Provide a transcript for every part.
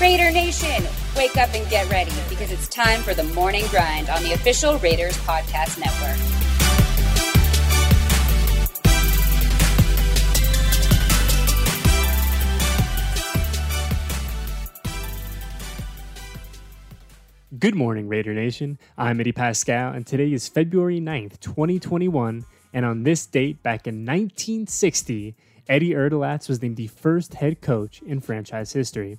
Raider Nation, wake up and get ready because it's time for the morning grind on the official Raiders Podcast Network. Good morning, Raider Nation. I'm Eddie Paskal, and today is February 9th, 2021. And on this date, back in 1960, Eddie Erdelatz was named the first head coach in franchise history.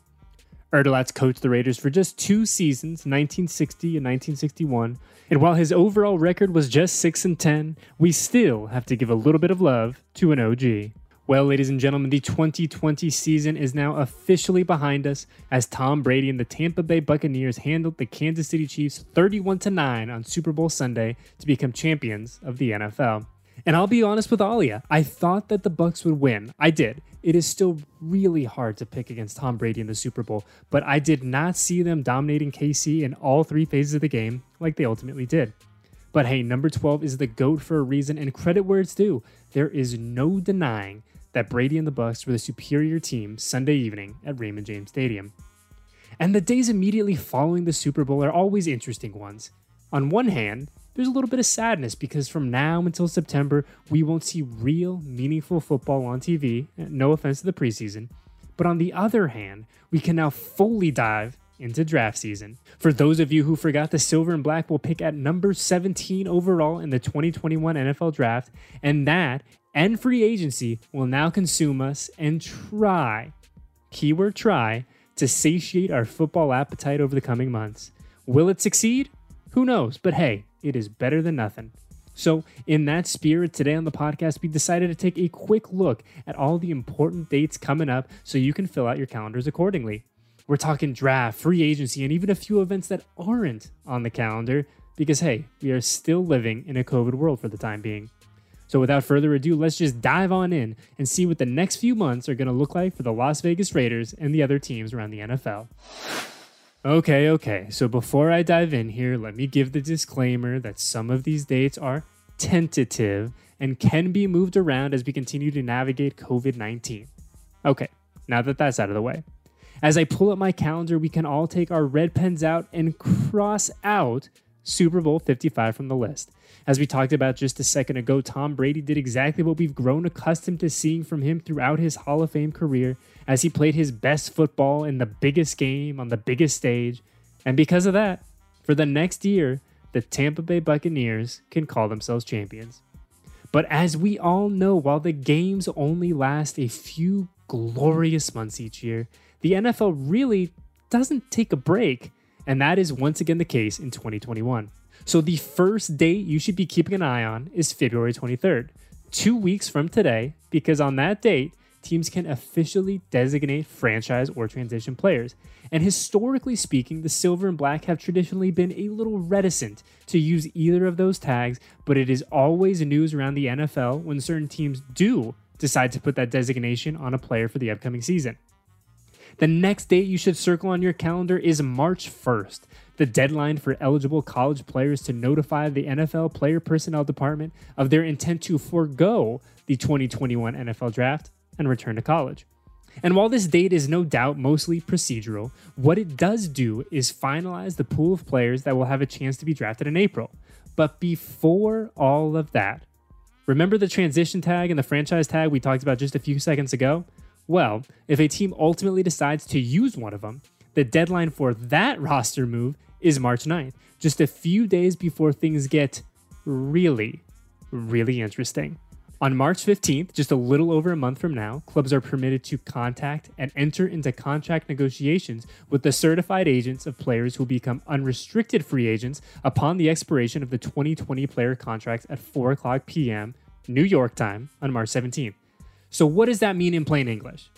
Erdelatz coached the Raiders for just two seasons, 1960 and 1961, and while his overall record was just 6 and 10, we still have to give a little bit of love to an OG. Well, ladies and gentlemen, the 2020 season is now officially behind us as Tom Brady and the Tampa Bay Buccaneers handled the Kansas City Chiefs 31 9 on Super Bowl Sunday to become champions of the NFL. And I'll be honest with you, I thought that the Bucs would win. I did. It is still really hard to pick against Tom Brady in the Super Bowl, but I did not see them dominating KC in all three phases of the game like they ultimately did. But hey, number 12 is the GOAT for a reason, and credit where it's due. There is no denying that Brady and the Bucs were the superior team Sunday evening at Raymond James Stadium. And the days immediately following the Super Bowl are always interesting ones. On one hand, there's a little bit of sadness because from now until September, we won't see real, meaningful football on TV. No offense to the preseason. But on the other hand, we can now fully dive into draft season. For those of you who forgot, the Silver and Black will pick at number 17 overall in the 2021 NFL Draft, and that and free agency will now consume us and try, keyword try, to satiate our football appetite over the coming months. Will it succeed? Who knows? But hey, it is better than nothing. So, in that spirit, today on the podcast, we decided to take a quick look at all the important dates coming up so you can fill out your calendars accordingly. We're talking draft, free agency, and even a few events that aren't on the calendar because, hey, we are still living in a COVID world for the time being. So, without further ado, let's just dive on in and see what the next few months are going to look like for the Las Vegas Raiders and the other teams around the NFL. Okay, okay, so before I dive in here, let me give the disclaimer that some of these dates are tentative and can be moved around as we continue to navigate COVID 19. Okay, now that that's out of the way. As I pull up my calendar, we can all take our red pens out and cross out Super Bowl 55 from the list. As we talked about just a second ago, Tom Brady did exactly what we've grown accustomed to seeing from him throughout his Hall of Fame career as he played his best football in the biggest game on the biggest stage. And because of that, for the next year, the Tampa Bay Buccaneers can call themselves champions. But as we all know, while the games only last a few glorious months each year, the NFL really doesn't take a break. And that is once again the case in 2021. So the first date you should be keeping an eye on is February 23rd, two weeks from today, because on that date, teams can officially designate franchise or transition players. And historically speaking, the silver and black have traditionally been a little reticent to use either of those tags, but it is always news around the NFL when certain teams do decide to put that designation on a player for the upcoming season. The next date you should circle on your calendar is March 1st, the deadline for eligible college players to notify the NFL player personnel department of their intent to forego the 2021 NFL draft and return to college. And while this date is no doubt mostly procedural, what it does do is finalize the pool of players that will have a chance to be drafted in April. But before all of that, remember the transition tag and the franchise tag we talked about just a few seconds ago? Well, if a team ultimately decides to use one of them, the deadline for that roster move is March 9th, just a few days before things get really, really interesting. On March 15th, just a little over a month from now, clubs are permitted to contact and enter into contract negotiations with the certified agents of players who become unrestricted free agents upon the expiration of the 2020 player contracts at 4 o'clock p.m. New York time on March 17th. So, what does that mean in plain English?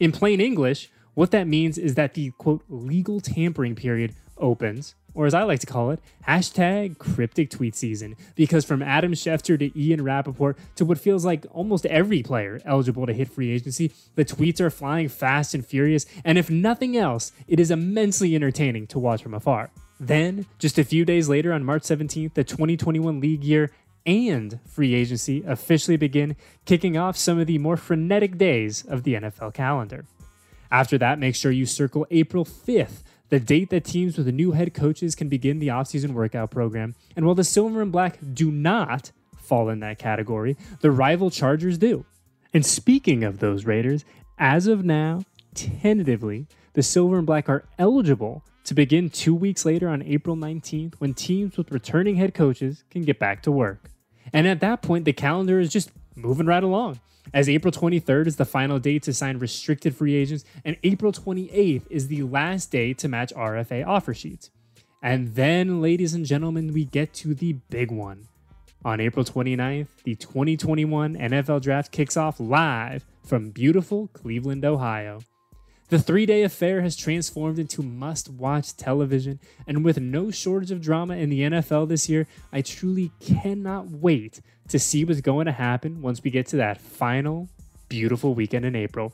In plain English, what that means is that the quote legal tampering period opens, or as I like to call it, hashtag cryptic tweet season. Because from Adam Schefter to Ian Rapoport to what feels like almost every player eligible to hit free agency, the tweets are flying fast and furious, and if nothing else, it is immensely entertaining to watch from afar. Then, just a few days later on March 17th, the 2021 league year and free agency officially begin, kicking off some of the more frenetic days of the NFL calendar. After that, make sure you circle April 5th, the date that teams with new head coaches can begin the offseason workout program. And while the Silver and Black do not fall in that category, the rival Chargers do. And speaking of those Raiders, as of now, tentatively, the Silver and Black are eligible to begin two weeks later on April 19th when teams with returning head coaches can get back to work. And at that point, the calendar is just moving right along. As April 23rd is the final date to sign restricted free agents, and April 28th is the last day to match RFA offer sheets. And then, ladies and gentlemen, we get to the big one. On April 29th, the 2021 NFL Draft kicks off live from beautiful Cleveland, Ohio. The three day affair has transformed into must watch television, and with no shortage of drama in the NFL this year, I truly cannot wait to see what's going to happen once we get to that final beautiful weekend in April.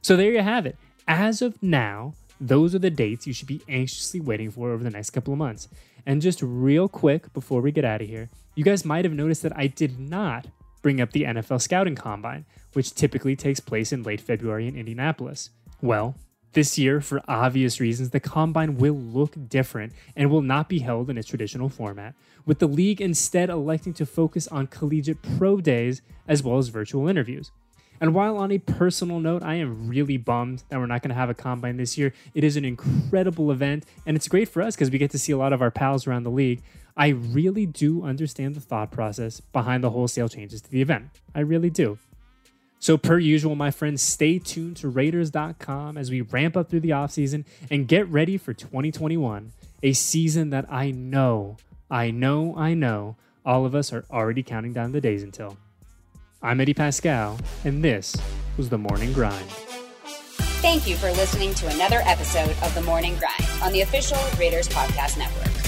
So there you have it. As of now, those are the dates you should be anxiously waiting for over the next couple of months. And just real quick before we get out of here, you guys might have noticed that I did not bring up the NFL Scouting Combine, which typically takes place in late February in Indianapolis. Well, this year, for obvious reasons, the combine will look different and will not be held in its traditional format, with the league instead electing to focus on collegiate pro days as well as virtual interviews. And while on a personal note, I am really bummed that we're not going to have a combine this year. It is an incredible event, and it's great for us because we get to see a lot of our pals around the league. I really do understand the thought process behind the wholesale changes to the event. I really do. So, per usual, my friends, stay tuned to Raiders.com as we ramp up through the offseason and get ready for 2021, a season that I know, I know, I know all of us are already counting down the days until. I'm Eddie Paskal, and this was The Morning Grind. Thank you for listening to another episode of The Morning Grind on the official Raiders Podcast Network.